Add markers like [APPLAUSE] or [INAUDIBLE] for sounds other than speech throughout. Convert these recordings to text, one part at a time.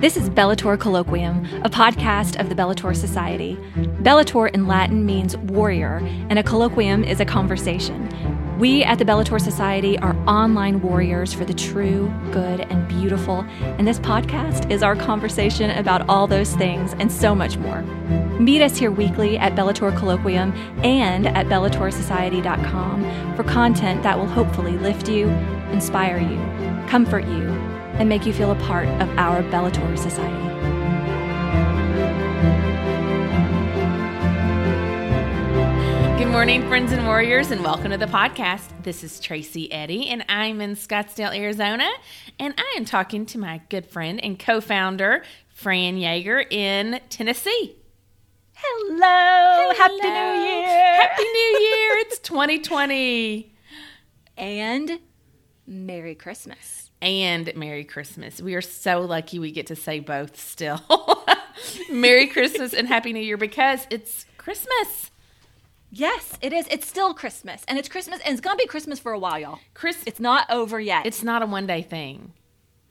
This is Bellator Colloquium, a podcast of the Bellator Society. Bellator in Latin means warrior, and a colloquium is a conversation. We at the Bellator Society are online warriors for the true, good, and beautiful, and this podcast is our conversation about all those things and so much more. Meet us here weekly at Bellator Colloquium and at BellatorSociety.com for content that will hopefully lift you, inspire you, comfort you, and make you feel a part of our Bellator Society. Good morning, friends and warriors, and welcome to the podcast. This is Tracy Eddy, and I'm in Scottsdale, Arizona, and I am talking to my good friend and co founder, Fran Yeager, in Tennessee. Hello. Happy New Year! Happy New [LAUGHS] Year! It's 2020. And Merry Christmas. And Merry Christmas. We are so lucky we get to say both still. [LAUGHS] Merry Christmas and Happy New Year because it's Christmas. Yes, it is. It's still Christmas, and it's Christmas, and it's gonna be Christmas for a while, y'all. Chris, It's not over yet. it's not a one day thing.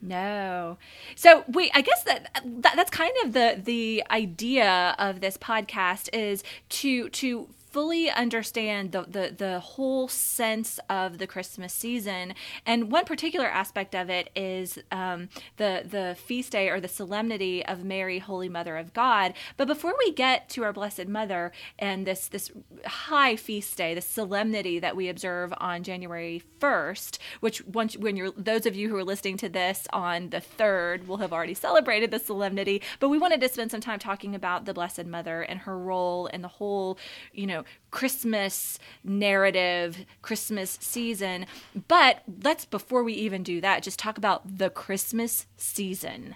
No. So we I guess that, that that's kind of the the idea of this podcast is to to fully understand the, the the whole sense of the Christmas season. And one particular aspect of it is um, the the feast day or the solemnity of Mary, Holy Mother of God. But before we get to our Blessed Mother and this this high feast day, the solemnity that we observe on January first, which once when you're those of you who are listening to this on the third will have already celebrated the solemnity. But we wanted to spend some time talking about the Blessed Mother and her role and the whole, you know, Christmas narrative, Christmas season. But let's, before we even do that, just talk about the Christmas season.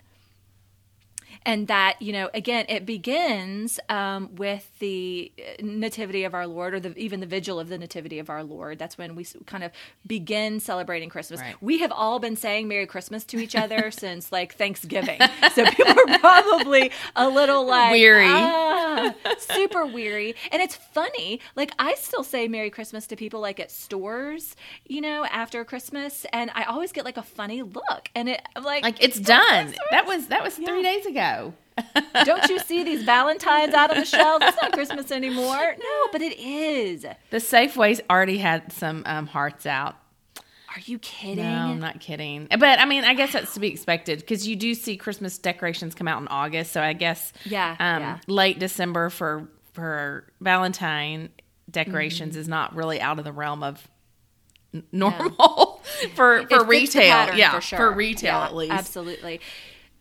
And that, you know, again, it begins um, with the nativity of our Lord, or the, even the vigil of the nativity of our Lord. That's when we kind of begin celebrating Christmas. Right. We have all been saying Merry Christmas to each other [LAUGHS] since like Thanksgiving. So people are probably a little like Weary. "Ah," super weary. And it's funny, like I still say Merry Christmas to people like at stores, you know, after Christmas, and I always get like a funny look. And it like Like it's done. That was that was three days ago. [LAUGHS] Don't you see these Valentines out on the shelves? It's not Christmas anymore. [LAUGHS] No, but it is. The Safeways already had some um, hearts out. Are you kidding? No, I'm not kidding. But I mean, I guess that's to be expected because you do see Christmas decorations come out in August. So I guess Yeah, um, yeah. late December for for Valentine Mm-hmm. decorations is not really out of the realm of normal [LAUGHS] for It for fits the retail. pattern yeah, for sure. retail Yeah, at least. Absolutely.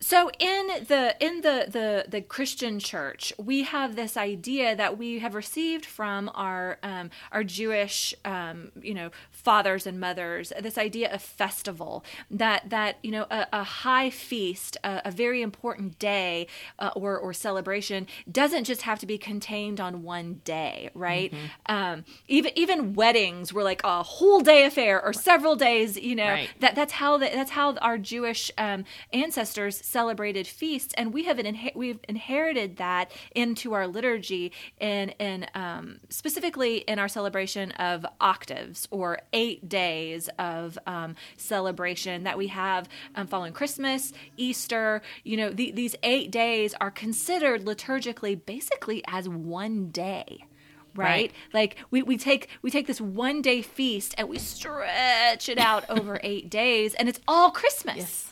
So in the in the, the the Christian church, we have this idea that we have received from our um, our Jewish um, you know fathers and mothers this idea of festival that that you know a, a high feast, a, a very important day uh, or or celebration doesn't just have to be contained on one day, right? Mm-hmm. Um, even even weddings were like a whole day affair or several days, you know Right. that that's how the, that's how our Jewish um, ancestors celebrated feasts, and we have an we've inherited that into our liturgy, and and um, specifically in our celebration of octaves or eight days of um, celebration that we have um, following Christmas, Easter. You know, the, these eight days are considered liturgically basically as one day right? Right. like we, we take we take this one day feast and we stretch it out [LAUGHS] over eight days and it's all christmas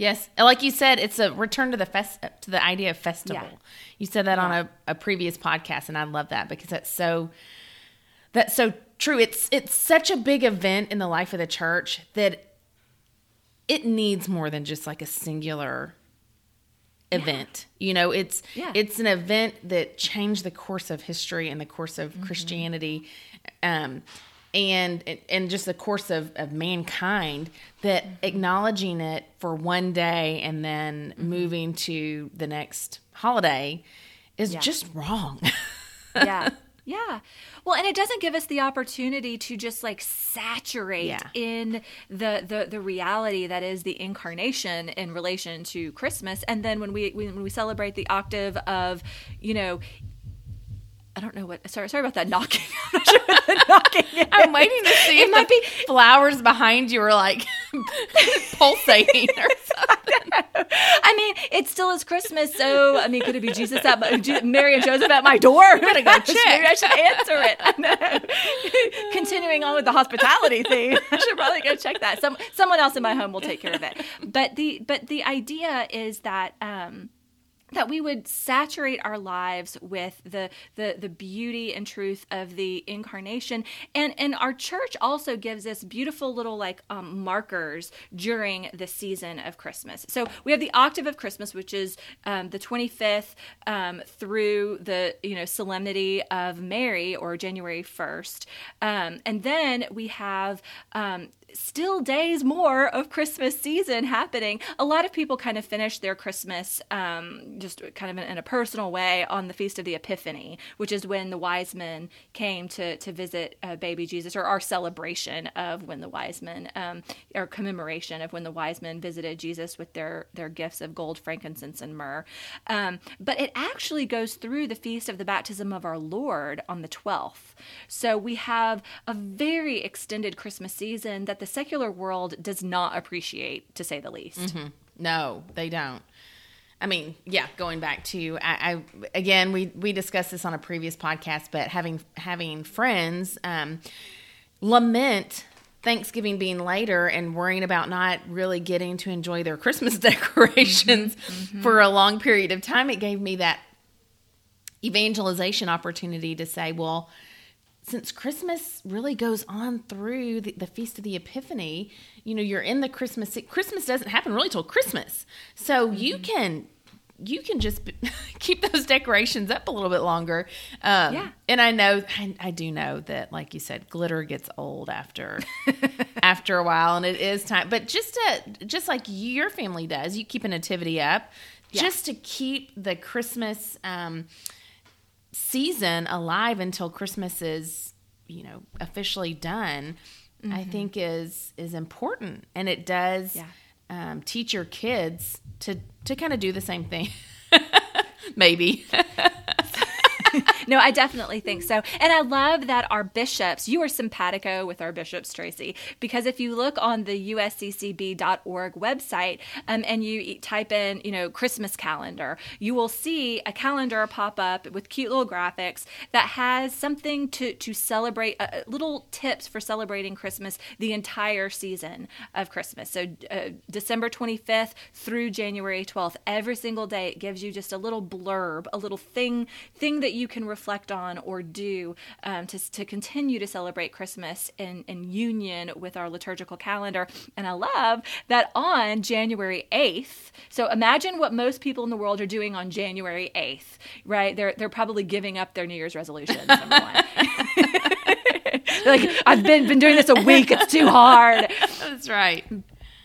Yes, and like you said, it's a return to the fest to the idea of festival. Yeah. You said that on a, a previous podcast, and I love that because that's so that's so true. It's it's such a big event in the life of the church that it needs more than just like a singular event. You know, it's Yeah. it's an event that changed the course of history and the course of mm-hmm. Christianity. Um and and just the course of, of mankind that mm-hmm. acknowledging it for one day and then mm-hmm. moving to the next holiday is Yeah. just wrong. [LAUGHS] yeah yeah well and it doesn't give us the opportunity to just like saturate Yeah. in the, the the reality that is the incarnation in relation to christmas and then when we when we celebrate the octave of you know I don't know what. Sorry, sorry about that knocking. [LAUGHS] I'm not sure what knocking. [LAUGHS] I'm waiting to see It if might be flowers behind you are like [LAUGHS] pulsating or something. I mean, it still is Christmas, so I mean, could it be Jesus at my, Mary and Joseph at my door? Better go check. Maybe I should answer it. I know. Continuing on with the hospitality theme, I should probably go check that. Some someone else in my home will take care of it. But the but the idea is that. Um, that we would saturate our lives with the, the the beauty and truth of the incarnation. And and our church also gives us beautiful little like um, markers during the season of christmas. So we have the octave of christmas which is um, the 25th um, through the you know solemnity of mary or january 1st um, and then we have um, still days more of Christmas season happening. A lot of people kind of finish their Christmas um, just kind of in, in, a personal way on the Feast of the Epiphany, which is when the wise men came to, to visit uh, baby Jesus, or our celebration of when the wise men, um, or commemoration of when the wise men visited Jesus with their, their gifts of gold, frankincense, and myrrh. Um, but it actually goes through the Feast of the Baptism of our Lord on the 12th. So we have a very extended Christmas season that the secular world does not appreciate, to say the least. Mm-hmm. No, they don't. I mean, yeah, going back to I, I, again, we we discussed this on a previous podcast, but having having friends um, lament Thanksgiving being later and worrying about not really getting to enjoy their Christmas [LAUGHS] decorations mm-hmm, for a long period of time, it gave me that evangelization opportunity to say, well, since Christmas really goes on through the, the, Feast of the Epiphany, you know, you're in the Christmas. Christmas doesn't happen really till Christmas, so mm-hmm. you can you can just [LAUGHS] keep those decorations up a little bit longer. Um, yeah, and I know I, I, do know that, like you said, glitter gets old after [LAUGHS] after a while, and it is time. But just to just like your family does, you keep a nativity up yeah. just to keep the Christmas. Um, season alive until Christmas is, you know, officially done, mm-hmm. I think is is important, and it does yeah. um, teach your kids to to kind of do the same thing. [LAUGHS] Maybe. [LAUGHS] [LAUGHS] no, I definitely think so. And I love that our bishops, you are simpatico with our bishops, Tracy, because if you look on the usccb.org website um, and you type in, you know, Christmas calendar, you will see a calendar pop up with cute little graphics that has something to, to celebrate, uh, uh little tips for celebrating Christmas the entire season of Christmas. So uh, December 25th through January 12th, every single day it gives you just a little blurb, a little thing, thing that you can reflect on or do um, to, to continue to celebrate Christmas in, in union with our liturgical calendar. And I love that on January 8th, so imagine what most people in the world are doing on January 8th, right? They're, they're probably giving up their New Year's resolutions, number one. [LAUGHS] [LAUGHS] like, I've been, been doing this a week, it's too hard. That's right.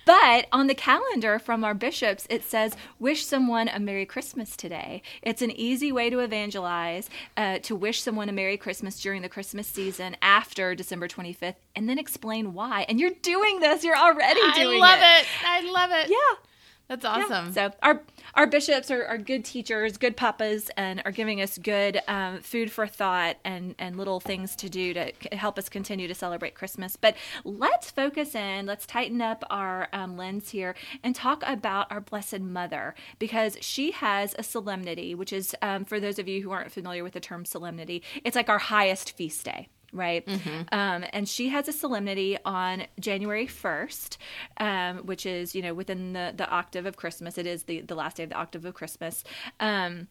But on the calendar from our bishops, it says, Wish someone a Merry Christmas today. It's an easy way to evangelize, uh, to wish someone a Merry Christmas during the Christmas season after December 25th, and then explain why. And you're doing this, you're already doing it. I love it. it. I love it. Yeah. That's awesome. Yeah. So our our bishops are, are good teachers, good papas, and are giving us good um, food for thought and and little things to do to help us continue to celebrate Christmas. But let's focus in. Let's tighten up our um, lens here and talk about our Blessed Mother because she has a solemnity, which is um, for those of you who aren't familiar with the term solemnity, it's like our highest feast day right? Mm-hmm. Um, and she has a solemnity on January 1st, um, which is, you know, within the, the octave of Christmas. It is the, the last day of the octave of Christmas. Um,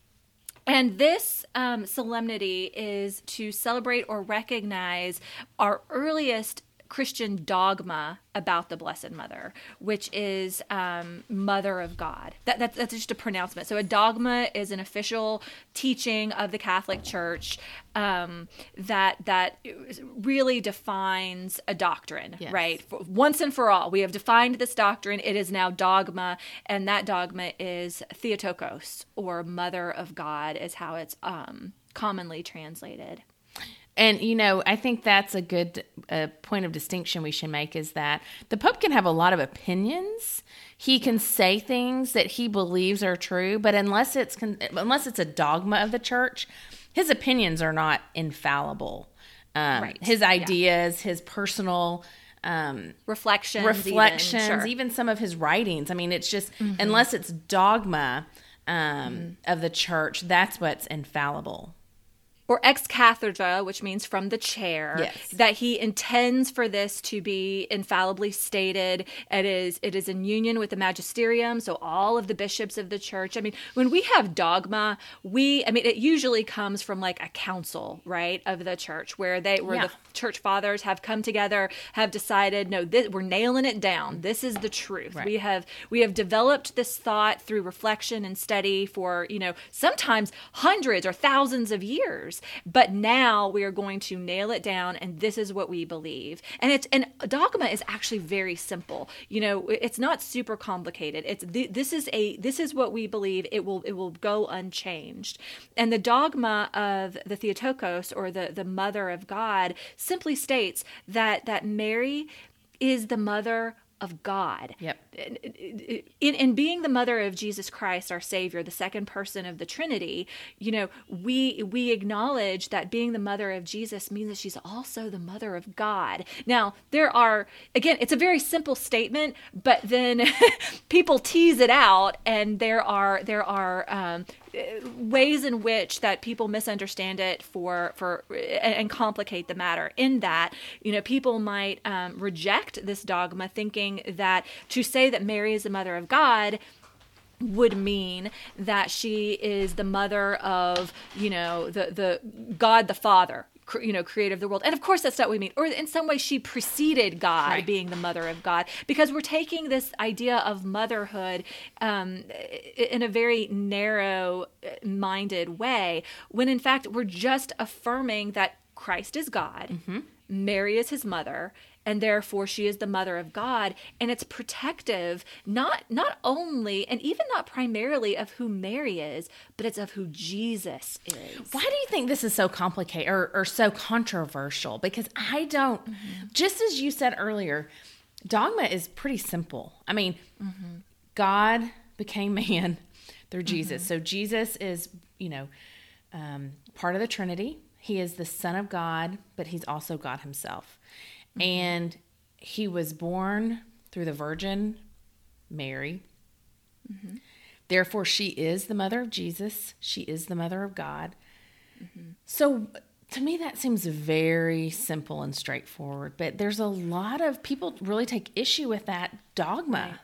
and this um, solemnity is to celebrate or recognize our earliest Christian dogma about the Blessed Mother, which is um, Mother of God. That, that, that's just a pronouncement. So, a dogma is an official teaching of the Catholic Church um, that that really defines a doctrine, yes. right? For, once and for all, we have defined this doctrine. It is now dogma, and that dogma is Theotokos, or Mother of God, is how it's um, commonly translated. And you know, I think that's a good uh, point of distinction we should make is that the Pope can have a lot of opinions. He can say things that he believes are true, but unless it's con- unless it's a dogma of the Church, his opinions are not infallible. Um, right. His ideas, yeah. his personal um, reflections, reflections, even, sure. even some of his writings. I mean, it's just unless it's dogma um, of the church, that's what's infallible. Or ex cathedra, which means from the chair, Yes. that he intends for this to be infallibly stated. It is it is in union with the magisterium, so all of the bishops of the church. I mean, when we have dogma, we I mean it usually comes from like a council, right, of the church where they where Yeah. the church fathers have come together, have decided, no, this, we're nailing it down. This is the truth. Right. We have we have developed this thought through reflection and study for you know sometimes hundreds or thousands of years. But now we are going to nail it down, and this is what we believe. And it's and dogma is actually very simple. You know, it's not super complicated. It's th- this is a this is what we believe. It will it will go unchanged. And the dogma of the Theotokos or the the Mother of God simply states that that Mary is the mother of God. Yep. In, in being the mother of Jesus Christ, our Savior, the second person of the Trinity, you know, we we acknowledge that being the mother of Jesus means that she's also the mother of God. Now, there are again, it's a very simple statement, but then [LAUGHS] people tease it out, and there are there are um, ways in which that people misunderstand it for for and complicate the matter. In that you know people might um, reject this dogma thinking that to say that mary is the mother of god would mean that she is the mother of you know the the god the father you know creator of the world. And of course that's not what we mean. Or in some way she preceded god Right. being the mother of god. Because we're taking this idea of motherhood um, in a very narrow minded way when in fact we're just affirming that christ is god. Mary is his mother and therefore she is the mother of god and it's protective not not only and even not primarily of who mary is but it's of who jesus is Why do you think this is so complicated or, or so controversial? Because I don't, mm-hmm. just as you said earlier, dogma is pretty simple. I mean, mm-hmm. God became [LAUGHS] man through Jesus. Mm-hmm. So Jesus is, you know, um, part of the Trinity. He is the Son of God, but he's also God himself. Mm-hmm. And he was born through the Virgin Mary. Mm-hmm. Therefore, she is the mother of Jesus. She is the mother of God. Mm-hmm. So to me, that seems very simple and straightforward. But there's a lot of people really take issue with that dogma.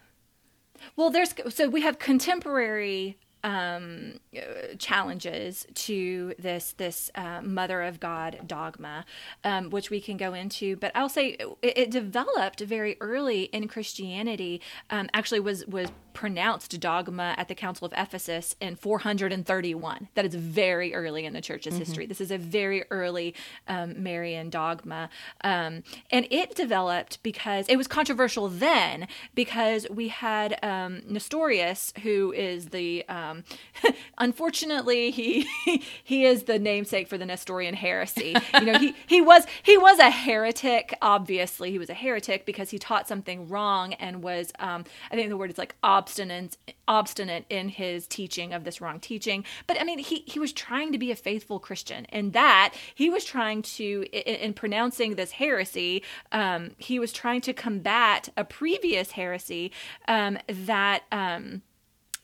Well, there's so we have contemporary um, uh, challenges to this this uh, Mother of God dogma, um, which we can go into. But I'll say it, it developed very early in Christianity. Um, actually, was was pronounced dogma at the Council of Ephesus in 431. That is very early in the church's history. This is a very early um, Marian dogma. Um, and it developed because it was controversial then because we had um, Nestorius, who is the, um, [LAUGHS] unfortunately, he [LAUGHS] he is the namesake for the Nestorian heresy. You know, he, [LAUGHS] he was he was a heretic. Obviously, he was a heretic because he taught something wrong and was, um, I think the word is like obstinate, obstinate in his teaching of this wrong teaching. But I mean, he he was trying to be a faithful Christian, and that he was trying to, in, in pronouncing this heresy, um, he was trying to combat a previous heresy um, that. Um,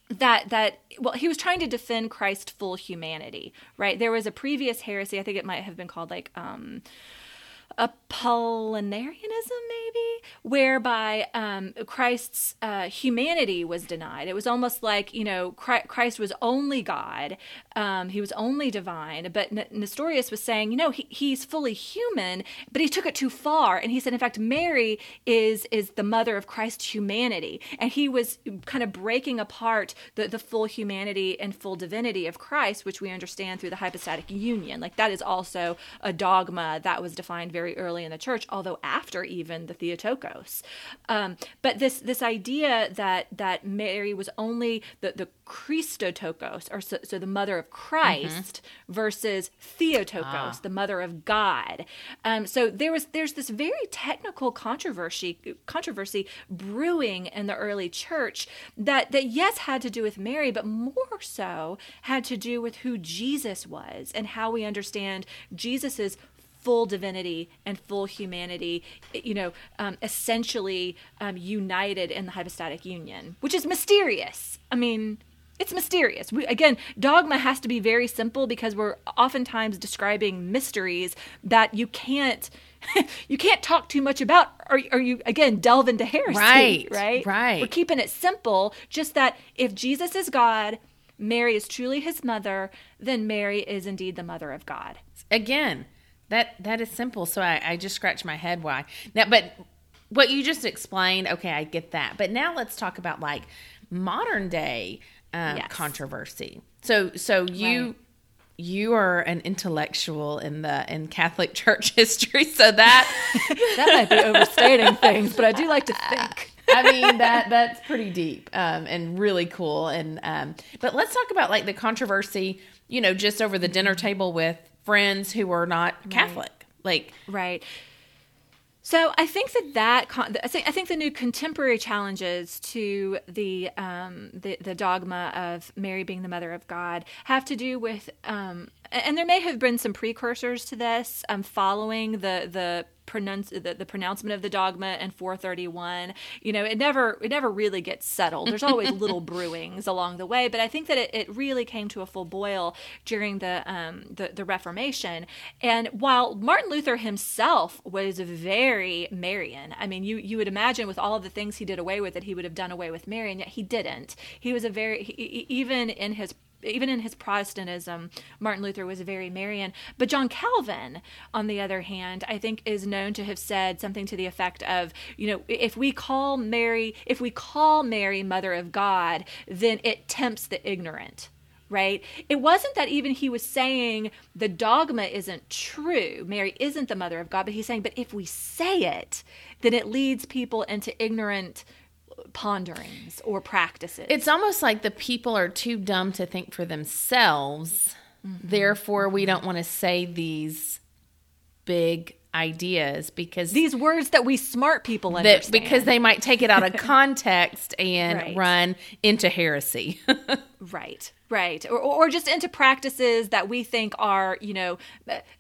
that that well he was trying to defend christ's full humanity right? There was a previous heresy i think it might have been called like um apollinarianism maybe whereby um, christ's uh, humanity was denied. It was almost like you know christ was only god um, he was only divine. But N- nestorius was saying you know he, he's fully human but he took it too far. And he said in fact mary is is the mother of christ's humanity. And he was kind of breaking apart the, the full humanity and full divinity of christ which we understand through the hypostatic union. Like that is also a dogma that was defined very early in the church although after even the theotokos. Um, but this this idea that that mary was only the, the christotokos or so, so the mother of christ versus theotokos the mother of god. Um, so there was there's this very technical controversy controversy brewing in the early church that that yes had to do with mary but more so had to do with who jesus was and how we understand jesus's full divinity and full humanity, you know, um, essentially um, united in the hypostatic union, which is mysterious. I mean, it's mysterious. We, again, dogma has to be very simple because we're oftentimes describing mysteries that you can't [LAUGHS] you can't talk too much about or, or you again delve into heresy Right, right right. we're keeping it simple just that if jesus is god mary is truly his mother then mary is indeed the mother of god again that that is simple so i, I just scratch my head why now but what you just explained okay i get that but now let's talk about like modern day um, Yes. controversy so so you Right. you are an intellectual in the in catholic [LAUGHS] church history so that [LAUGHS] that might be overstating [LAUGHS] things but i do like to think I mean that that's pretty deep um, and really cool. And um, but let's talk about like the controversy, you know, just over the dinner table with friends who were not Catholic. Like, Right. So I think that that I think I think the new contemporary challenges to the um, the, the dogma of Mary being the mother of God have to do with um, and there may have been some precursors to this um, following the the pronounce the, the pronouncement of the dogma and 431 you know it never it never really gets settled. There's always [LAUGHS] little brewings along the way but i think that it, it really came to a full boil during the um the, the reformation. And while martin luther himself was very marian i mean you you would imagine with all of the things he did away with that he would have done away with marian yet he didn't. He was a very he, even in his even in his Protestantism, Martin Luther was very Marian. But John Calvin, on the other hand, I think is known to have said something to the effect of, you know, if we call Mary, if we call Mary Mother of God, then it tempts the ignorant. Right? It wasn't that even he was saying the dogma isn't true. Mary isn't the mother of God, but he's saying, but if we say it, then it leads people into ignorant ponderings or practices. it's almost like the people are too dumb to think for themselves. Mm-hmm. Therefore, we mm-hmm. don't want to say these big ideas because these words that we smart people that understand. because they might take it out of [LAUGHS] context and Right. run into heresy. [LAUGHS] right right or, or just into practices that we think are you know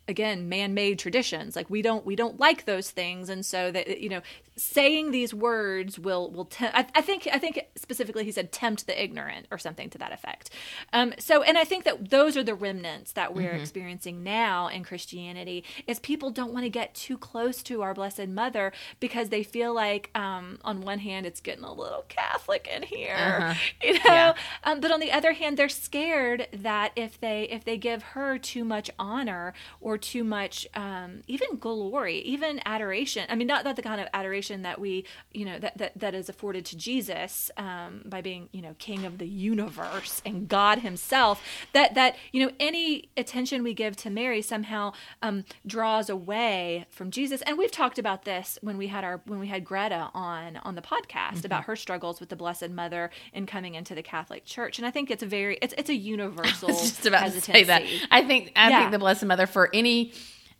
again man-made traditions. Like we don't we don't like those things. And so that you know saying these words will will te- I, I think i think specifically he said tempt the ignorant or something to that effect. Um so and i think that those are the remnants that we're experiencing now in christianity is people don't want to get too close to our blessed mother because they feel like um on one hand it's getting a little catholic in here [LAUGHS] you know? Yeah. um, but on the other hand, they're scared that if they if they give her too much honor or too much um, even glory, even adoration. I mean, not not the kind of adoration that we you know that that, that is afforded to Jesus um, by being you know King of the universe and God Himself. That that you know any attention we give to Mary somehow um, draws away from Jesus. And we've talked about this when we had our when we had Greta on on the podcast about her struggles with the Blessed Mother and coming into the Catholic Church. And I think it's a very it's it's a universal [LAUGHS] I just about to say that. I think I Yeah. think the Blessed Mother for any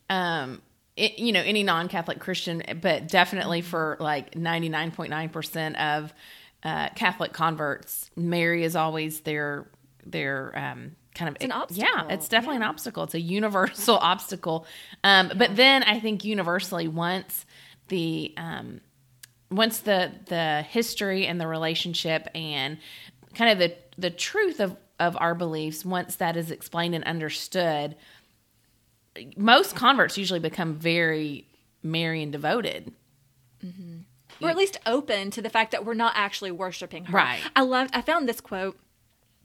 um it, you know any non-catholic christian but definitely for like 99.9% of uh catholic converts mary is always their their um kind of an obstacle. yeah it's definitely an obstacle. It's a universal [LAUGHS] obstacle. Um but then i think universally once the um once the the history and the relationship and kind of the the truth of of our beliefs once that is explained and understood most converts usually become very Marian devoted or at least open to the fact that we're not actually worshiping her. Right. I loved. I found this quote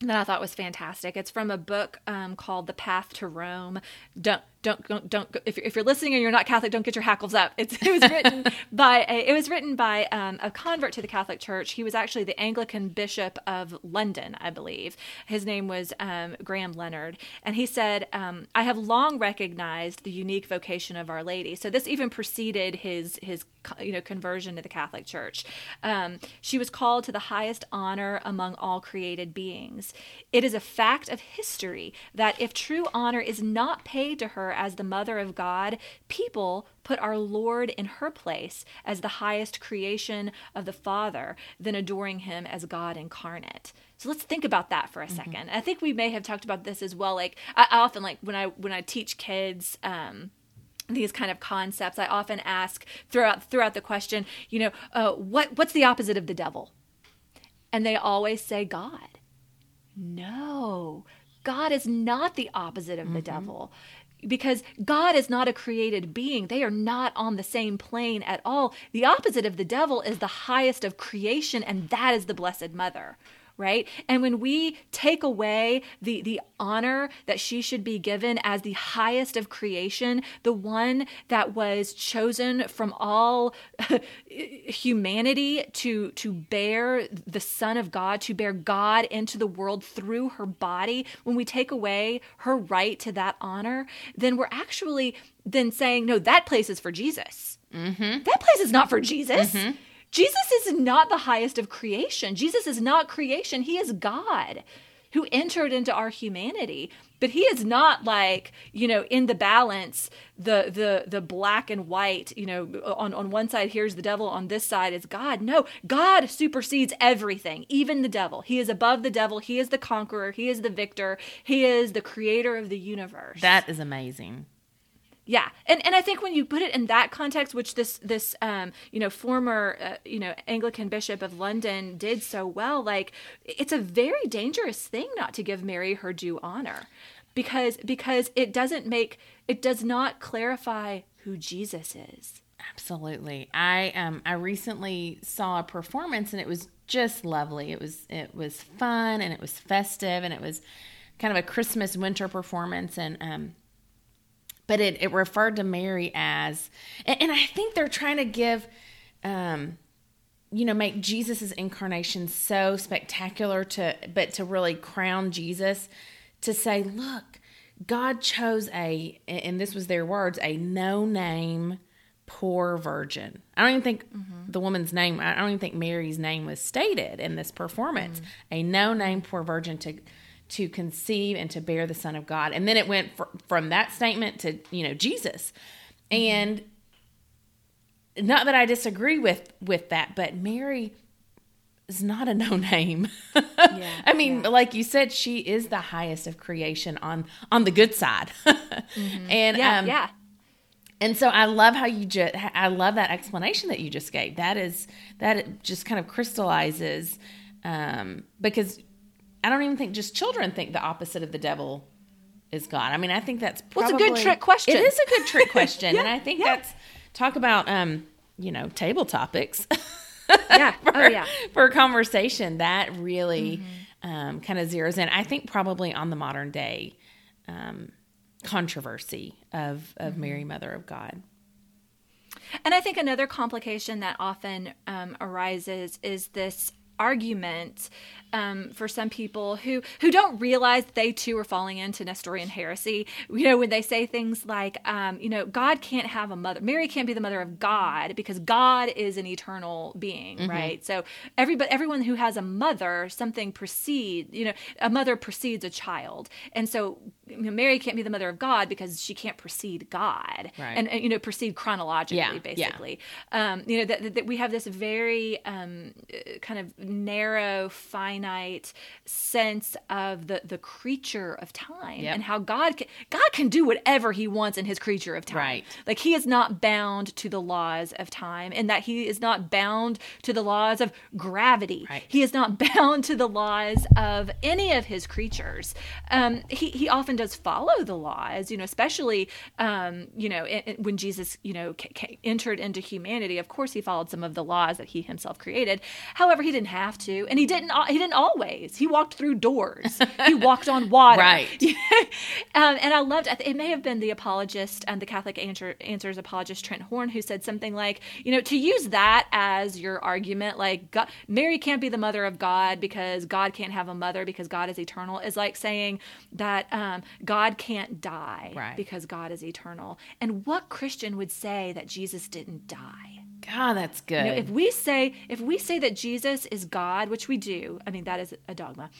that I thought was fantastic. It's from a book um, called "The Path to Rome." Don't don't don't, don't if you're, if you're listening and you're not Catholic, don't get your hackles up. It's, it was written [LAUGHS] by a, it was written by um, a convert to the Catholic Church. He was actually the Anglican Bishop of London, I believe. His name was um, Graham Leonard, and he said, um, "I have long recognized the unique vocation of Our Lady." So this even preceded his his you know conversion to the Catholic Church. Um, she was called to the highest honor among all created beings. It is a fact of history that if true honor is not paid to her as the mother of God, people put our Lord in her place as the highest creation of the Father, then adoring him as God incarnate. So let's think about that for a 2nd I think we may have talked about this as well. Like I, I often like when I when I teach kids. Um, these kind of concepts, I often ask throughout throughout the question, you know, uh, what what's the opposite of the devil? And they always say God. No, God is not the opposite of the mm-hmm. devil because God is not a created being. They are not on the same plane at all. The opposite of the devil is the highest of creation, and that is the Blessed Mother right? And when we take away the, the honor that she should be given as the highest of creation, the one that was chosen from all [LAUGHS] humanity to, to bear the Son of God, to bear God into the world through her body, when we take away her right to that honor, then we're actually then saying, no, that place is for Jesus. Mm-hmm. That place is not for Jesus. Mm-hmm. Jesus is not the highest of creation. Jesus is not creation. He is God who entered into our humanity. But he is not like, you know, in the balance, the the the black and white, you know, on, on one side here's the devil, on this side is God. No, God supersedes everything, even the devil. He is above the devil. He is the conqueror. He is the victor. He is the creator of the universe. That is amazing. Yeah, and and I think when you put it in that context, which this this um, you know former uh, you know Anglican bishop of London did so well, like it's a very dangerous thing not to give Mary her due honor, because because it doesn't make it does not clarify who Jesus is. Absolutely, I um I recently saw a performance and it was just lovely. It was it was fun and it was festive and it was kind of a Christmas winter performance and um but it, it referred to Mary as, and, and I think they're trying to give, um, you know, make Jesus's incarnation so spectacular to, but to really crown Jesus to say, look, God chose a, and this was their words, a no name poor virgin. I don't even think mm-hmm. the woman's name, I don't even think Mary's name was stated in this performance. Mm-hmm. A no name poor virgin to to conceive and to bear the Son of God. And then it went fr- from that statement to, you know, Jesus. Mm-hmm. And not that I disagree with with that, but Mary is not a [LAUGHS] no name. yeah, [LAUGHS] I mean, yeah. like you said, she is the highest of creation on on the good side. [LAUGHS] mm-hmm. And yeah, um, yeah. And so I love how you just I love that explanation that you just gave. That is that just kind of crystallizes um, because I don't even think just children think the opposite of the devil is God. I mean, I think that's probably well, a good trick question. It is a good trick [LAUGHS] question, yeah, and I think yeah. that's talk about um, you know, table topics. [LAUGHS] yeah. for, oh yeah. For a conversation that really mm-hmm. um, kind of zeroes in. I think probably on the modern day um, controversy of of mm-hmm. Mary, Mother of God. And I think another complication that often um, arises is this argument um, for some people who who don't realize they too are falling into Nestorian heresy. You know, when they say things like, um, you know, God can't have a mother, Mary can't be the mother of God because God is an eternal being, mm-hmm. right? So everybody, everyone who has a mother, something precedes, you know, a mother precedes a child, and so you know, Mary can't be the mother of God because she can't precede God, right. and, and, you know, precede chronologically, yeah. basically. Yeah. Um, you know, that, that, we have this very um, kind of narrow, finite sense of the the creature of time yep. and how God can, God can do whatever he wants in his creature of time. Right. Like he is not bound to the laws of time and that he is not bound to the laws of gravity. Right. He is not [LAUGHS] bound to the laws of any of his creatures. Um, he he often does follow the laws, you know, especially um, you know, when Jesus, you know, c- c- entered into humanity, of course he followed some of the laws that he himself created. However, he didn't have to and he didn't he didn't always. He walked through doors. he walked on [LAUGHS] water. Right. [LAUGHS] um, and I loved. It may have been the apologist and the Catholic answer, Answers apologist Trent Horn who said something like, you know, to use that as your argument, like God, Mary can't be the mother of God because God can't have a mother because God is eternal, is like saying that um, God can't die right. because God is eternal. And what Christian would say that Jesus didn't die? God, that's good. You know, if we say if we say that Jesus is God, which we do, I mean that is a dogma.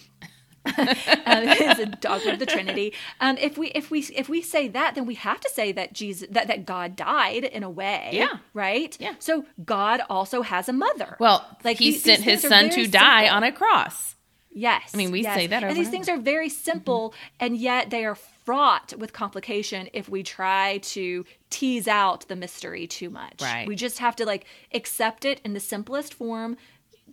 um, [LAUGHS] it's a dogma of the Trinity. Um, if we if we if we say that, then we have to say that Jesus that, that God died in a way. Yeah. Right. Yeah. So God also has a mother. Well, like he, he sent his son to die simple. on a cross. Yes. I mean, we yes. say that over And these things are very simple, Mm-hmm. and yet they are fraught with complication if we try to tease out the mystery too much. Right. We just have to like accept it in the simplest form.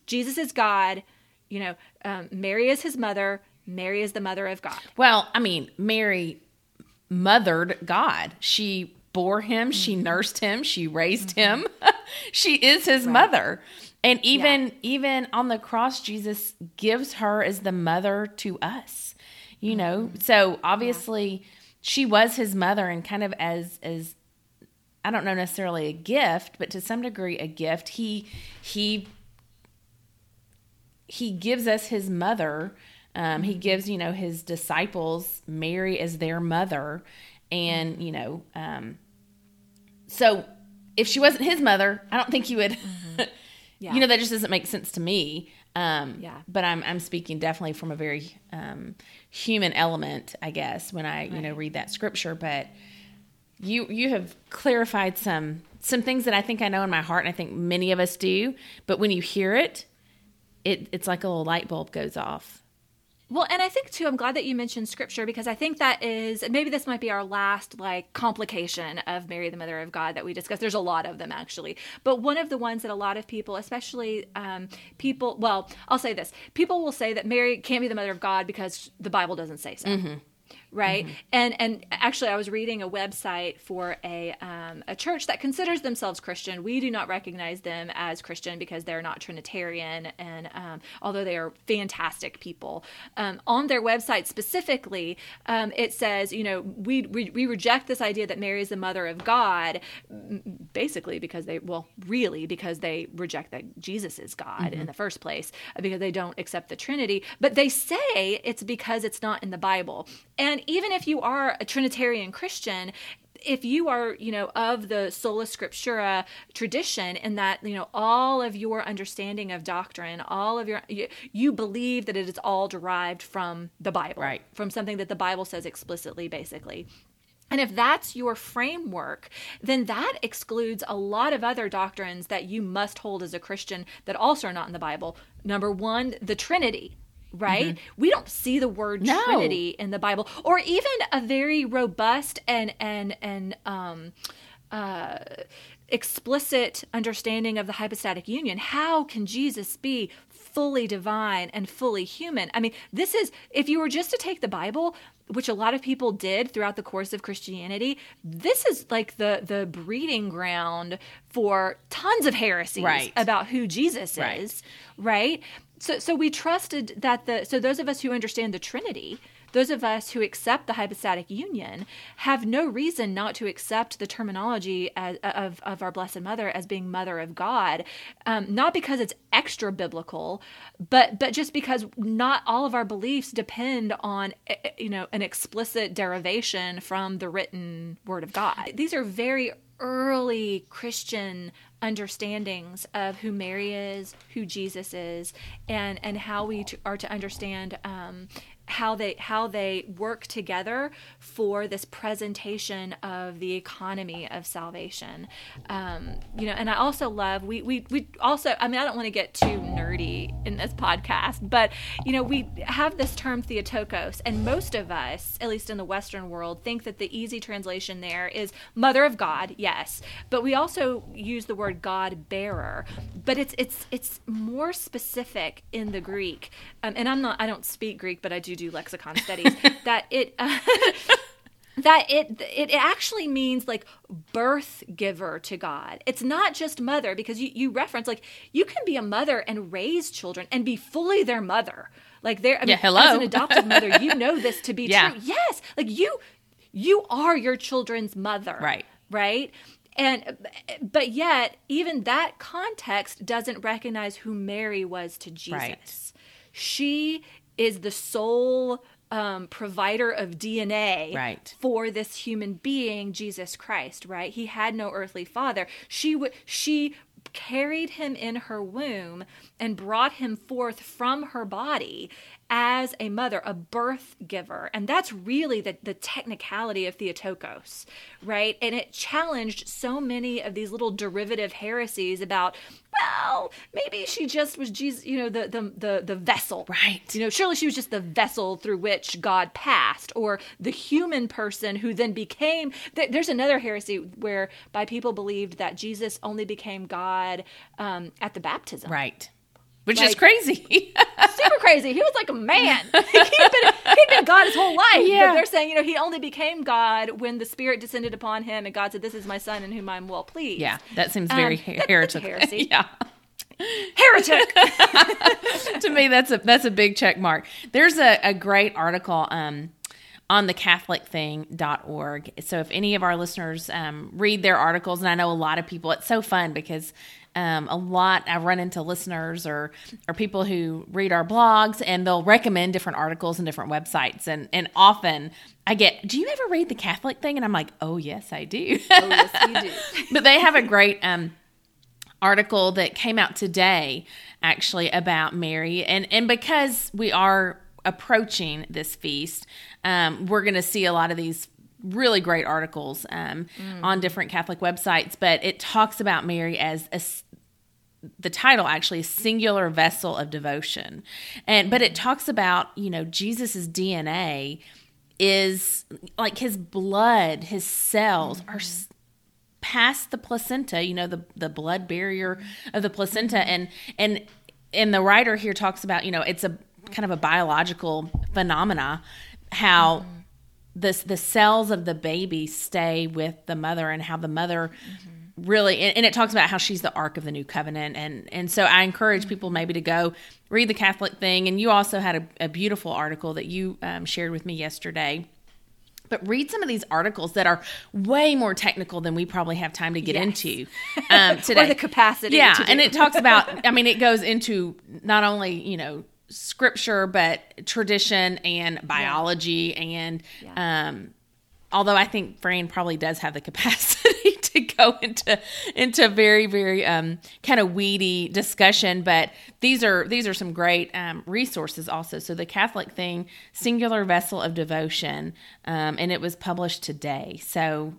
Jesus is God. You know, um, Mary is his mother. Mary is the mother of God. Well, I mean, Mary mothered God. She bore him, she Mm-hmm. nursed him, she raised him. [LAUGHS] she is his mother. And even even on the cross Jesus gives her as the mother to us. You know, Mm-hmm. so obviously she was his mother and kind of as as I don't know necessarily a gift, but to some degree a gift. He he he gives us his mother. Um, he gives, you know, his disciples Mary as their mother. And, you know, um, so if she wasn't his mother, I don't think he would, [LAUGHS] Yeah. you know, that just doesn't make sense to me. Um, Yeah. But I'm, I'm speaking definitely from a very um, human element, I guess, when I, you know, read that scripture. But you you have clarified some some things that I think I know in my heart, and I think many of us do. But when you hear it, it it's like a little light bulb goes off. Well, and I think too, I'm glad that you mentioned scripture because I think that is maybe this might be our last like complication of Mary, the Mother of God, that we discussed. There's a lot of them actually, but one of the ones that a lot of people, especially um, people, well, I'll say this: people will say that Mary can't be the Mother of God because the Bible doesn't say so. Right, and and actually, I was reading a website for a um, a church that considers themselves Christian. We do not recognize them as Christian because they're not Trinitarian, and um, although they are fantastic people, um, on their website specifically, um, it says, you know, we, we we reject this idea that Mary is the mother of God, basically because they, well, really because they reject that Jesus is God in the first place, because they don't accept the Trinity. But they say it's because it's not in the Bible, and even if you are a Trinitarian Christian, if you are, you know, of the sola scriptura tradition, in that you know all of your understanding of doctrine, all of your you, you believe that it is all derived from the Bible, Right. From something that the Bible says explicitly, basically. And if that's your framework, then that excludes a lot of other doctrines that you must hold as a Christian that also are not in the Bible. Number one, the Trinity. Right? We don't see the word No. Trinity in the Bible, or even a very robust and and and um, uh, explicit understanding of the hypostatic union. How can Jesus be fully divine and fully human? I mean, this is if you were just to take the Bible, which a lot of people did throughout the course of Christianity, this is like the the breeding ground for tons of heresies Right. about who Jesus Right. is, right? So so we trusted that the so those of us who understand the Trinity, those of us who accept the hypostatic union have no reason not to accept the terminology as, of, of our Blessed Mother as being Mother of God, um, not because it's extra biblical, but but just because not all of our beliefs depend on you know an explicit derivation from the written Word of God. These are very early Christian understandings of who Mary is, who Jesus is, and and how we t- are to understand um, how they how they work together for this presentation of the economy of salvation. Um, you know, and I also love we we we also I mean I don't want to get too nerdy in this podcast, but you know we have this term Theotokos, and most of us, at least in the Western world, think that the easy translation there is Mother of God, yes, but we also use the word God bearer, but it's it's it's more specific in the Greek, um, and I'm not I don't speak Greek, but I do do lexicon studies. [LAUGHS] that it. Uh, [LAUGHS] that it it actually means like birth giver to God. It's not just mother because you, you reference like you can be a mother and raise children and be fully their mother. Like they're I mean, Yeah, hello. as an adoptive mother, you [LAUGHS] know this to be Yeah. true. Yes, like you you are your children's mother. Right. Right. And but yet even that context doesn't recognize who Mary was to Jesus. Right. She is the sole um, provider of DNA Right. for this human being, Jesus Christ. Right? He had no earthly father. She would she carried him in her womb and brought him forth from her body as a mother, a birth giver. And that's really the, the technicality of Theotokos, right? And it challenged so many of these little derivative heresies about, well, maybe she just was Jesus, you know, the the the, the vessel, Right. You know, surely she was just the vessel through which God passed, or the human person who then became. Th- there's another heresy where by people believed that Jesus only became God um, at the baptism. Right. Which is crazy. [LAUGHS] super crazy. He was like a man. [LAUGHS] he'd, been, he'd been God his whole life. Yeah. But they're saying, you know, he only became God when the Spirit descended upon him and God said, This is my son in whom I'm well pleased. yeah, that seems very Um, that's heretic. [LAUGHS] heresy. yeah. Heretic. to me that's a that's a big check mark there's a, a great article um on the catholicthing.org so if any of our listeners um, read their articles and i know a lot of people it's so fun because um, a lot i run into listeners or or people who read our blogs and they'll recommend different articles and different websites. And and often i get do you ever read the catholic thing? And i'm like oh yes i do. Oh, yes, we do. [LAUGHS] but they have a great um, article that came out today actually about Mary. And and because we are approaching this feast um, we're going to see a lot of these really great articles um, on different Catholic websites. But it talks about Mary as a the title actually is singular vessel of devotion. And but it talks about you know jesus's dna is like his blood his cells mm-hmm. are past the placenta you know the the blood barrier of the placenta. And and and the writer here talks about you know it's a kind of a biological phenomena how mm-hmm. this the cells of the baby stay with the mother and how the mother mm-hmm. Really and, it talks about how she's the ark of the new covenant and and so i encourage people maybe to go read the catholic thing and you also had a, a beautiful article that you um, shared with me yesterday but read some of these articles that are way more technical than we probably have time to get Yes. into [LAUGHS] um, today. Or the capacity yeah, and it talks about. I mean, it goes into not only you know scripture, but tradition and biology, and um, although I think Fran probably does have the capacity to go into into very very um, kind of weedy discussion, but these are these are some great um, resources also. So the Catholic thing, singular vessel of devotion, um, and it was published today. So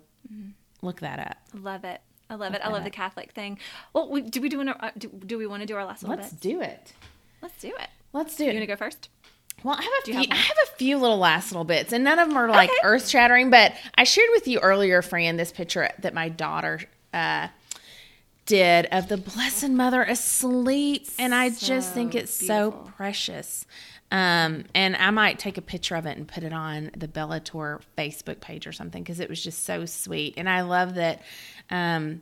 look that up. love it. I love it. I love the Catholic thing. Well, we, do we do, an, uh, do, do we want to do our last little Let's bit? do it. Let's do it. Let's do it. You want to go first? Well, I have a few. have I have a few little last little bits, and none of them are like Okay. earth shattering. But I shared with you earlier, Fran, this picture that my daughter uh, did of the Blessed Mother asleep, and I just think So it's so precious. Um, and I might take a picture of it and put it on the Bellator Facebook page or something because it was just so sweet. And I love that. Um,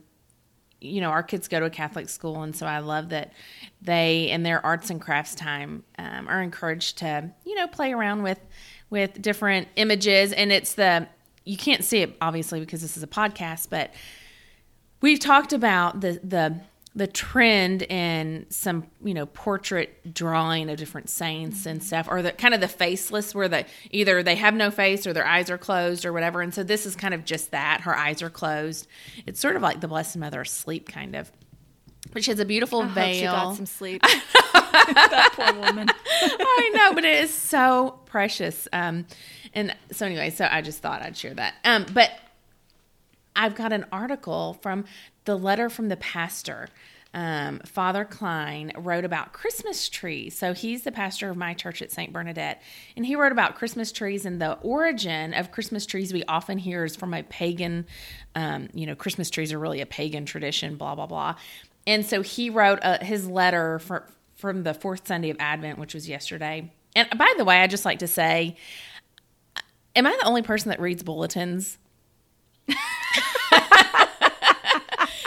you know, our kids go to a Catholic school, and so I love that they, in their arts and crafts time, um, are encouraged to, you know, play around with with different images. And it's the you can't see it obviously because this is a podcast, but we've talked about the the the trend in some you know portrait drawing of different saints and stuff or the kind of the faceless where the either they have no face or their eyes are closed or whatever and so this is kind of just that her eyes are closed it's sort of like the blessed mother asleep kind of but she has a beautiful I veil she got some sleep. [LAUGHS] that poor woman. I know, but it is so precious. Um, and so anyway, so I just thought I'd share that. Um, but I've got an article from the letter from the pastor. Um, Father Klein wrote about Christmas trees. So he's the pastor of my church at St. Bernadette. And he wrote about Christmas trees and the origin of Christmas trees we often hear is from a pagan, um, you know, Christmas trees are really a pagan tradition, blah, blah, blah. And so he wrote uh, his letter for, from the fourth Sunday of Advent, which was yesterday. And by the way, I just like to say, am I the only person that reads bulletins?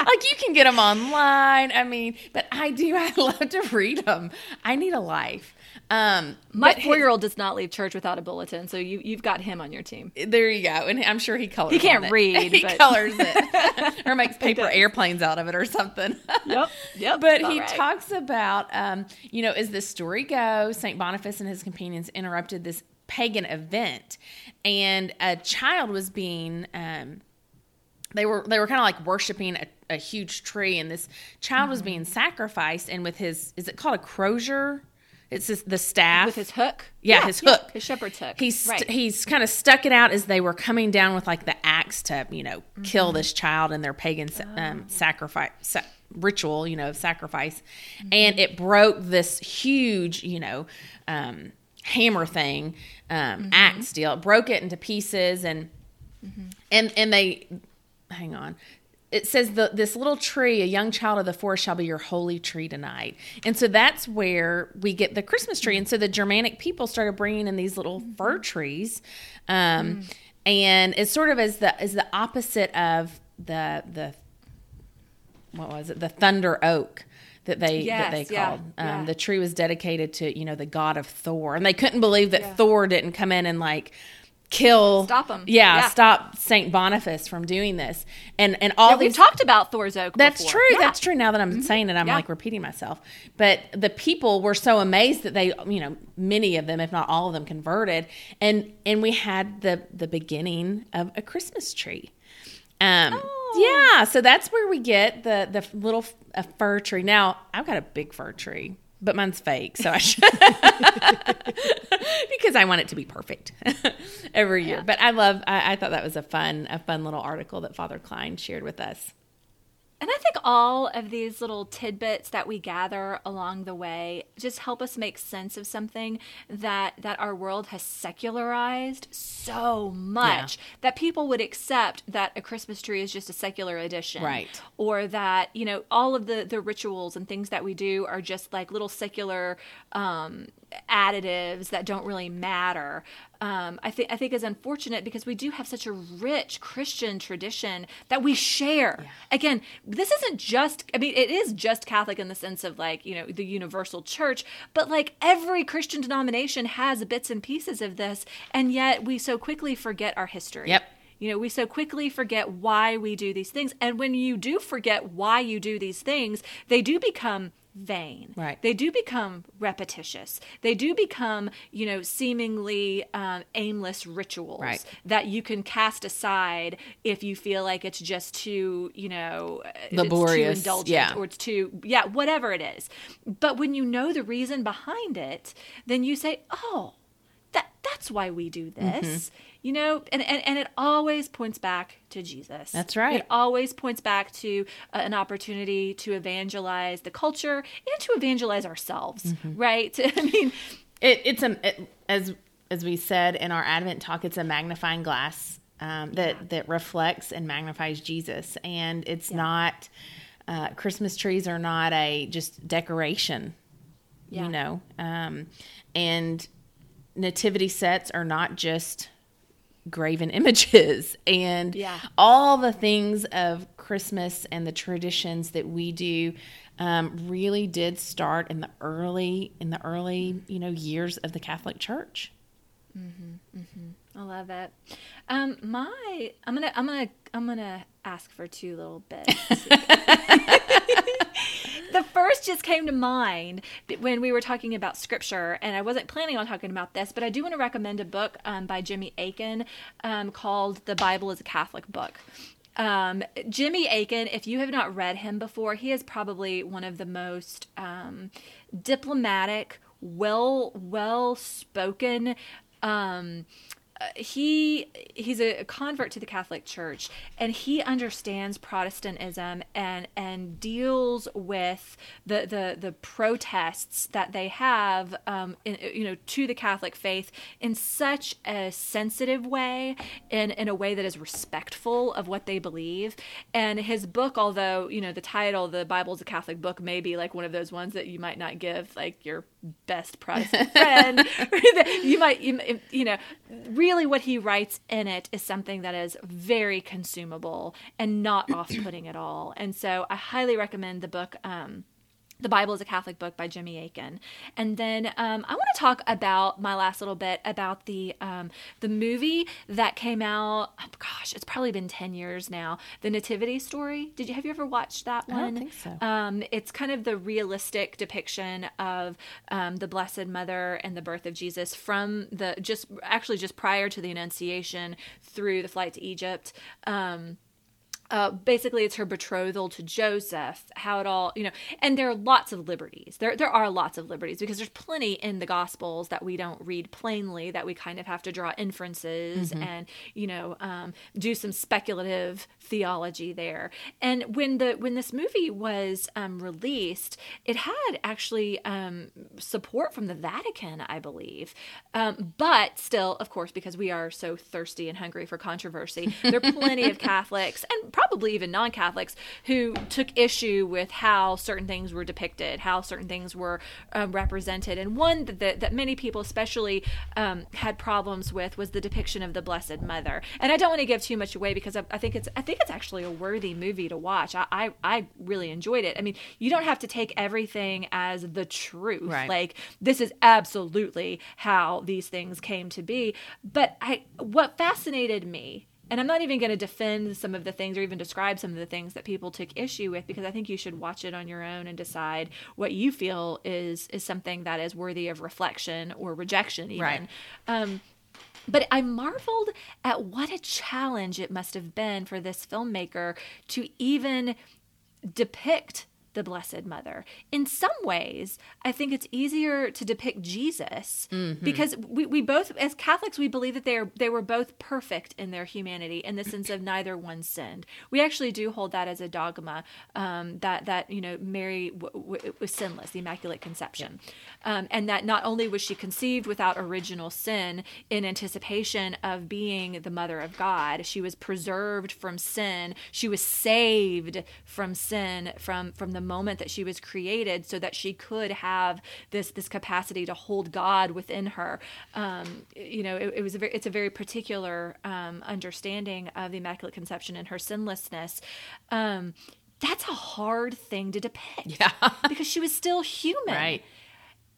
Like you can get them online. I mean, but I do. I [LAUGHS] love to read them. I need a life. Um, My four year old does not leave church without a bulletin, so you, you've got him on your team. there you go, and I'm sure he colors. He can't read, [LAUGHS] he but- colors it, [LAUGHS] or makes paper airplanes out of it, or something. Yep, yep. But he right. talks about, um, you know, as the story goes, St. Boniface and his companions interrupted this pagan event, and a child was being. Um, they were they were kind of like worshiping a, a huge tree, and this child was Mm-hmm. being sacrificed, and with his is it called a crozier? It's this, the staff with his hook. Yeah, his hook. his shepherd's hook. He's right. he's kind of stuck it out as they were coming down with like the axe to you know kill this child in their pagan sa- um, sacrifice sa- ritual, you know, of sacrifice, and it broke this huge, you know. Um, hammer thing um axe deal it broke it into pieces and and and they hang on. It says the, this little tree a young child of the forest shall be your holy tree tonight. And so that's where we get the christmas tree. And so the germanic people started bringing in these little fir trees um, and it's sort of as the as the opposite of the the what was it? The thunder oak that they that they Yes, yeah, called. Um, yeah. the tree was dedicated to you know the god of thor. And they couldn't believe that thor didn't come in and like kill Stop 'em. yeah, Yeah. stop saint boniface from doing this and and all Yeah, we've these talked about Thor's oak. that's before. true. Yeah. Mm-hmm. That's true. Now that I'm saying it, I'm Yeah. like repeating myself. But the people were so amazed that they, you know, many of them, if not all of them, converted, and and we had the the beginning of a Christmas tree. Um, Oh. yeah. So that's where we get the the little a fir tree. Now I've got a big fir tree. But mine's fake, so I should [LAUGHS] because I want it to be perfect [LAUGHS] every year. But I love. I, I thought that was a fun, a fun little article that Father Klein shared with us. And I think all of these little tidbits that we gather along the way just help us make sense of something that that our world has secularized so much that people would accept that a Christmas tree is just a secular addition. Right. Or that, you know, all of the the rituals and things that we do are just like little secular um additives that don't really matter. Um, I think I think is unfortunate because we do have such a rich Christian tradition that we share. Again, this isn't just I mean it is just Catholic in the sense of like, you know, the universal church, but like every Christian denomination has bits and pieces of this and yet we so quickly forget our history. Yep. You know, we so quickly forget why we do these things. And when you do forget why you do these things, they do become vain. Right. They do become repetitious. They do become, you know, seemingly um, aimless rituals Right. that you can cast aside if you feel like it's just too, you know, it's Laborious, too indulgent yeah. or it's too, yeah, whatever it is. But when you know the reason behind it, then you say, oh, that that's why we do this. Mm-hmm. You know, and, and, and it always points back to Jesus. That's right. It always points back to uh, an opportunity to evangelize the culture and to evangelize ourselves, Mm-hmm. right? [LAUGHS] I mean, It, it's a it, as as we said in our Advent talk. It's a magnifying glass um, that that reflects and magnifies Jesus, and it's not. Uh, Christmas trees are not a just decoration, Yeah. you know, um, and nativity sets are not just graven images [LAUGHS] and Yeah. all the things of Christmas and the traditions that we do um, really did start in the early in the early you know years of the Catholic Church. I love it. Um, my, I'm gonna, I'm gonna, I'm gonna ask for two little bits. [LAUGHS] the first just came to mind when we were talking about scripture, and I wasn't planning on talking about this, but I do want to recommend a book um, by Jimmy Akin um, called "The Bible is a Catholic Book." Um, Jimmy Akin, if you have not read him before, he is probably one of the most um, diplomatic, well, well spoken. Uh, he he's a convert to the Catholic Church, and he understands Protestantism and and deals with the the the protests that they have, um, in, you know, to the Catholic faith in such a sensitive way, in in a way that is respectful of what they believe. And his book, although you know the title, the Bible is a Catholic book, may be like one of those ones that you might not give like your best Protestant friend. [LAUGHS] you might, you, you know, really what he writes in it is something that is very consumable and not off-putting at all. And so I highly recommend the book. Um, the Bible is a Catholic book by Jimmy Akin, and then um, I want to talk about my last little bit about the um, the movie that came out. Oh, gosh, it's probably been ten years now. The Nativity Story. Did you have you ever watched that don't one? think so. Um, it's kind of the realistic depiction of um, the Blessed Mother and the birth of Jesus from the just actually just prior to the Annunciation through the flight to Egypt. Um, uh, basically it's her betrothal to Joseph, how it all, you know, and there are lots of liberties. There, there are lots of liberties because there's plenty in the Gospels that we don't read plainly, that we kind of have to draw inferences mm-hmm. and, you know, um, do some speculative theology there. And when the when this movie was um, released, it had actually um, support from the Vatican, I believe. Um, but still, of course, because we are so thirsty and hungry for controversy, there are plenty of [LAUGHS] Catholics and probably even non Catholics who took issue with how certain things were depicted, how certain things were um, represented. And one that, that, that many people, especially, um, had problems with was the depiction of the Blessed Mother. And I don't want to give too much away because I, I think it's I think it's actually a worthy movie to watch. I, I, I really enjoyed it. I mean, you don't have to take everything as the truth. Right. Like this is absolutely how these things came to be. But I what fascinated me and I'm not even going to defend some of the things or even describe some of the things that people took issue with because I think you should watch it on your own and decide what you feel is is something that is worthy of reflection or rejection even. Right. Um, but I marveled at what a challenge it must have been for this filmmaker to even depict the Blessed Mother. In some ways, I think it's easier to depict Jesus mm-hmm. because we, we both, as Catholics, we believe that they are they were both perfect in their humanity in the sense of neither one sinned. We actually do hold that as a dogma um, that that you know Mary w- w- was sinless, the Immaculate Conception, yeah. um, and that not only was she conceived without original sin in anticipation of being the Mother of God, she was preserved from sin. She was saved from sin from from the moment that she was created so that she could have this this capacity to hold God within her. Um, you know, it, it, was a very it's a very particular um, understanding of the Immaculate Conception and her sinlessness. Um, that's a hard thing to depict. [LAUGHS] Yeah. because she was still human. Right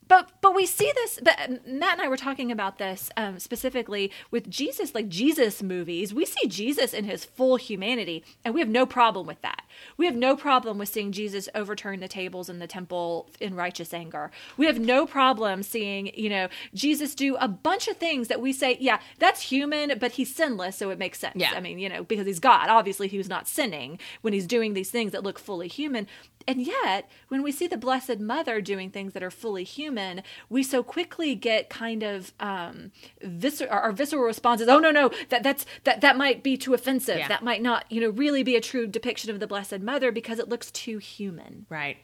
but but we see this but matt and i were talking about this um, specifically with jesus like jesus movies. We see jesus in his full humanity and we have no problem with that. We have no problem with seeing jesus overturn the tables in the temple in righteous anger. We have no problem seeing you know jesus do a bunch of things that we say yeah that's human but he's sinless so it makes sense. Yeah. i mean you know because he's god. Obviously he was not sinning when he's doing these things that look fully human and yet, when we see the Blessed Mother doing things that are fully human, we so quickly get kind of um, viscer- our visceral responses. Oh no, no, that that's that that might be too offensive. Yeah. That might not, you know, really be a true depiction of the Blessed Mother because it looks too human. Right.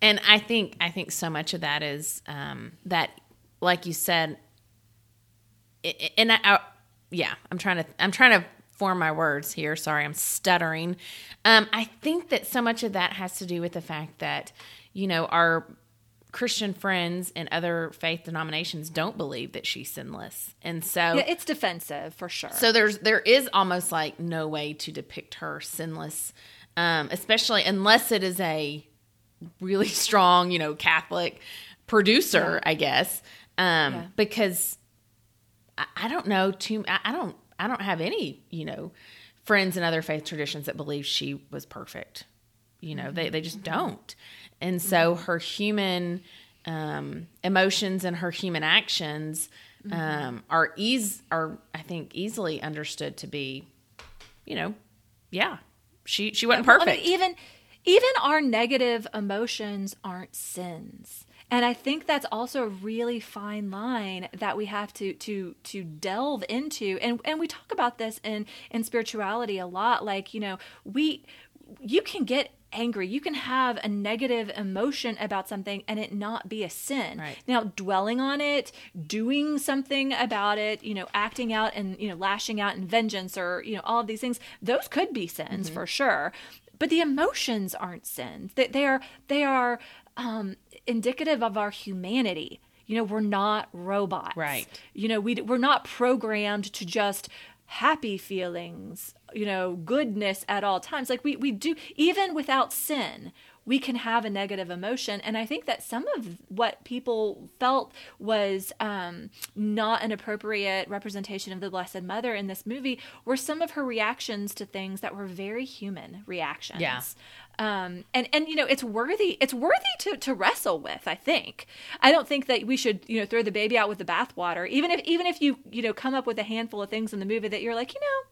And I think I think so much of that is um, that, like you said, and I, I yeah, I'm trying to I'm trying to form my words here. Sorry, I'm stuttering. Um, I think that so much of that has to do with the fact that, you know, our Christian friends and other faith denominations don't believe that she's sinless. And so yeah, it's defensive for sure. So there's there is almost like no way to depict her sinless, um, especially unless it is a really [LAUGHS] strong, you know, Catholic producer, yeah. I guess. Um, yeah. because I, I, don't know too I, I don't I don't have any, you know, friends in other faith traditions that believe she was perfect. You know, they, they just don't. And so her human um, emotions and her human actions um, are ease are I think easily understood to be, you know, yeah, she she wasn't perfect. I mean, even even our negative emotions aren't sins and i think that's also a really fine line that we have to to to delve into and and we talk about this in in spirituality a lot like you know we you can get angry. You can have a negative emotion about something and it not be a sin. Right. Now, dwelling on it, doing something about it, you know, acting out and, you know, lashing out in vengeance or, you know, all of these things, those could be sins mm-hmm. for sure. But the emotions aren't sins. They, they are they are um, indicative of our humanity. You know, we're not robots. Right. You know, we, we're not programmed to just happy feelings, you know, goodness at all times. Like we, we do, even without sin, we can have a negative emotion. And I think that some of what people felt was um, not an appropriate representation of the Blessed Mother in this movie were some of her reactions to things that were very human reactions. Yeah. Um, and and you know it's worthy it's worthy to to wrestle with. I think I don't think that we should you know throw the baby out with the bathwater. Even if even if you you know come up with a handful of things in the movie that you're like you know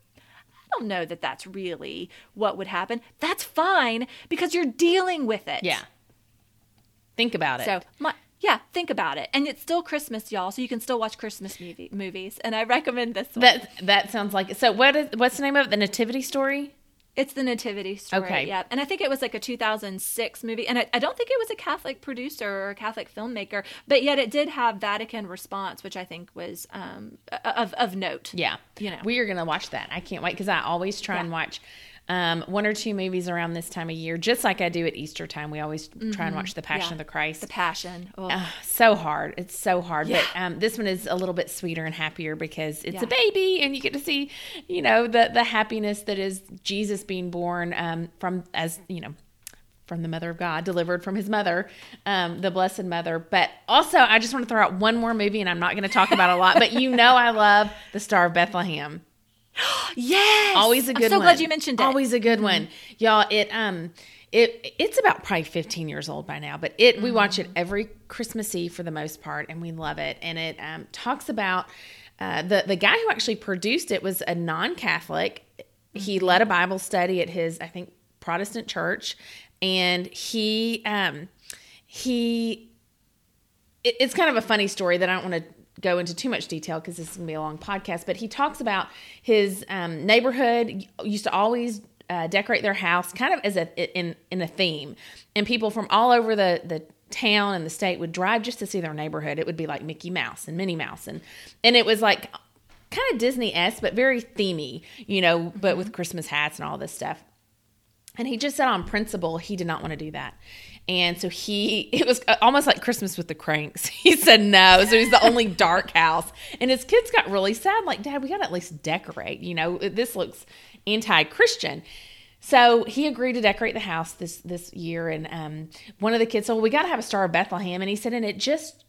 don't know that that's really what would happen. That's fine because you're dealing with it. Yeah. Think about it. So, my, yeah, think about it. And it's still Christmas, y'all, so you can still watch Christmas movie, movies. And I recommend this one. that that sounds like so. What is what's the name of it? the Nativity Story? It's the Nativity story. Okay. Yeah. And I think it was like a 2006 movie. And I, I don't think it was a Catholic producer or a Catholic filmmaker, but yet it did have Vatican response, which I think was um, of, of note. Yeah, You know. we are gonna watch that. I can't wait because I always try and watch um, one or two movies around this time of year, just like I do at Easter time. We always try and watch The Passion Mm-hmm. Yeah. of the Christ. The Passion. Oh. Ah, so hard. It's so hard. Yeah. But um, this one is a little bit sweeter and happier because it's Yeah. a baby and you get to see, you know, the the happiness that is Jesus being born um, from as you know from the mother of God, delivered from his mother, um, the blessed mother. But also, I just want to throw out one more movie, and I'm not going to talk about a lot, but you know, I love The Star of Bethlehem. [GASPS] yes. Always a good I'm so one. glad you mentioned it. Mm-hmm. Always a good one. Y'all, it um it it's about probably 15 years old by now, but it we watch Mm-hmm. it every Christmas Eve for the most part and we love it. And it um talks about uh, the the guy who actually produced it was a non-Catholic. He Mm-hmm. led a Bible study at his I think Protestant church and he um he it's kind of a funny story that I don't want to go into too much detail because this is going to be a long podcast. But he talks about his um, neighborhood used to always uh, decorate their house kind of as a in in a theme, and people from all over the the town and the state would drive just to see their neighborhood. It would be like Mickey Mouse and Minnie Mouse, and and it was like kind of Disney esque, but very themey, you know, but with Christmas hats and all this stuff. And he just said on principle he did not want to do that. And so he, it was almost like Christmas with the Cranks. [LAUGHS] He said no. So he's the only dark house. And his kids got really sad, like, Dad, we got to at least decorate. You know, this looks anti Christian. So he agreed to decorate the house this this year. And um, one of the kids said, Well, we got to have a Star of Bethlehem. And he said, And it just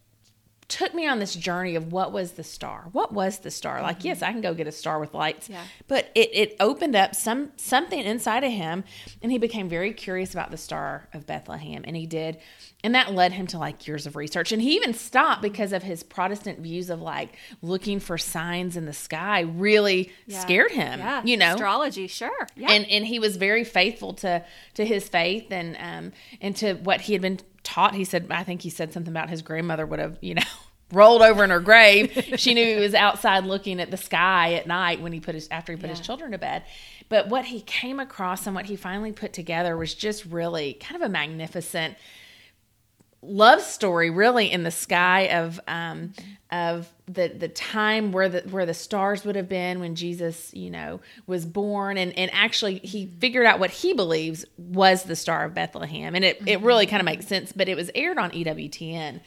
took me on this journey of what was the star what was the star like yes i can go get a star with lights Yeah. but it, it opened up some something inside of him and he became very curious about the star of bethlehem and he did and that led him to like years of research and he even stopped because of his protestant views of like looking for signs in the sky really Yeah. scared him Yeah. you know Astrology, sure. Yeah. and and he was very faithful to to his faith and um and to what he had been taught he said i think he said something about his grandmother would have you know [LAUGHS] rolled over in her grave. She knew he was outside looking at the sky at night when he put his after he put his children to bed. But what he came across and what he finally put together was just really kind of a magnificent love story really in the sky of um of the the time where the where the stars would have been when Jesus you know was born. And and actually he figured out what he believes was the star of Bethlehem. And it it really kind of makes sense but it was aired on EWTN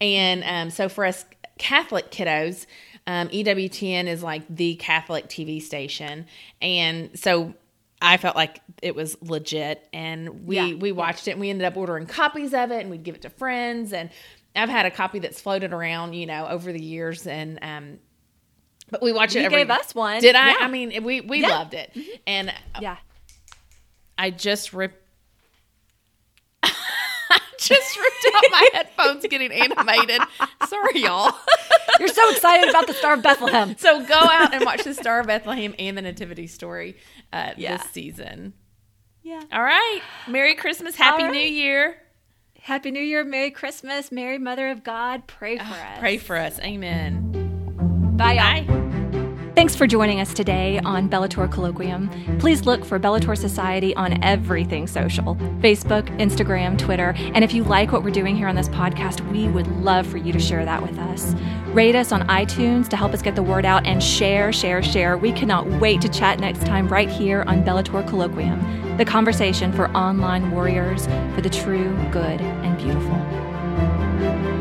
and um so for us Catholic kiddos um EWTN is like the Catholic TV station. And so I felt like it was legit, and we Yeah, we yeah. watched it. and We ended up ordering copies of it, and we'd give it to friends. And I've had a copy that's floated around, you know, over the years. And um, but we watch it. You every, gave us one. Did I? Yeah. I mean, we we Yeah. loved it, and yeah. I just ripped. [LAUGHS] I just ripped out my [LAUGHS] headphones getting animated. Sorry, y'all. [LAUGHS] You're so excited about the Star of Bethlehem. So go out and watch the Star of Bethlehem and the Nativity Story uh, Yeah. this season. Yeah. All right. Merry Christmas. Happy All New. Year. Happy New Year, Merry Christmas, Mary Mother of God, pray for us. Ah, Pray for us. Amen. Bye, y'all. Bye. Thanks for joining us today on Bellator Colloquium. Please look for Bellator Society on everything social Facebook, Instagram, Twitter. And if you like what we're doing here on this podcast, we would love for you to share that with us. Rate us on iTunes to help us get the word out and share, share, share. We cannot wait to chat next time right here on Bellator Colloquium, the conversation for online warriors for the true, good, and beautiful.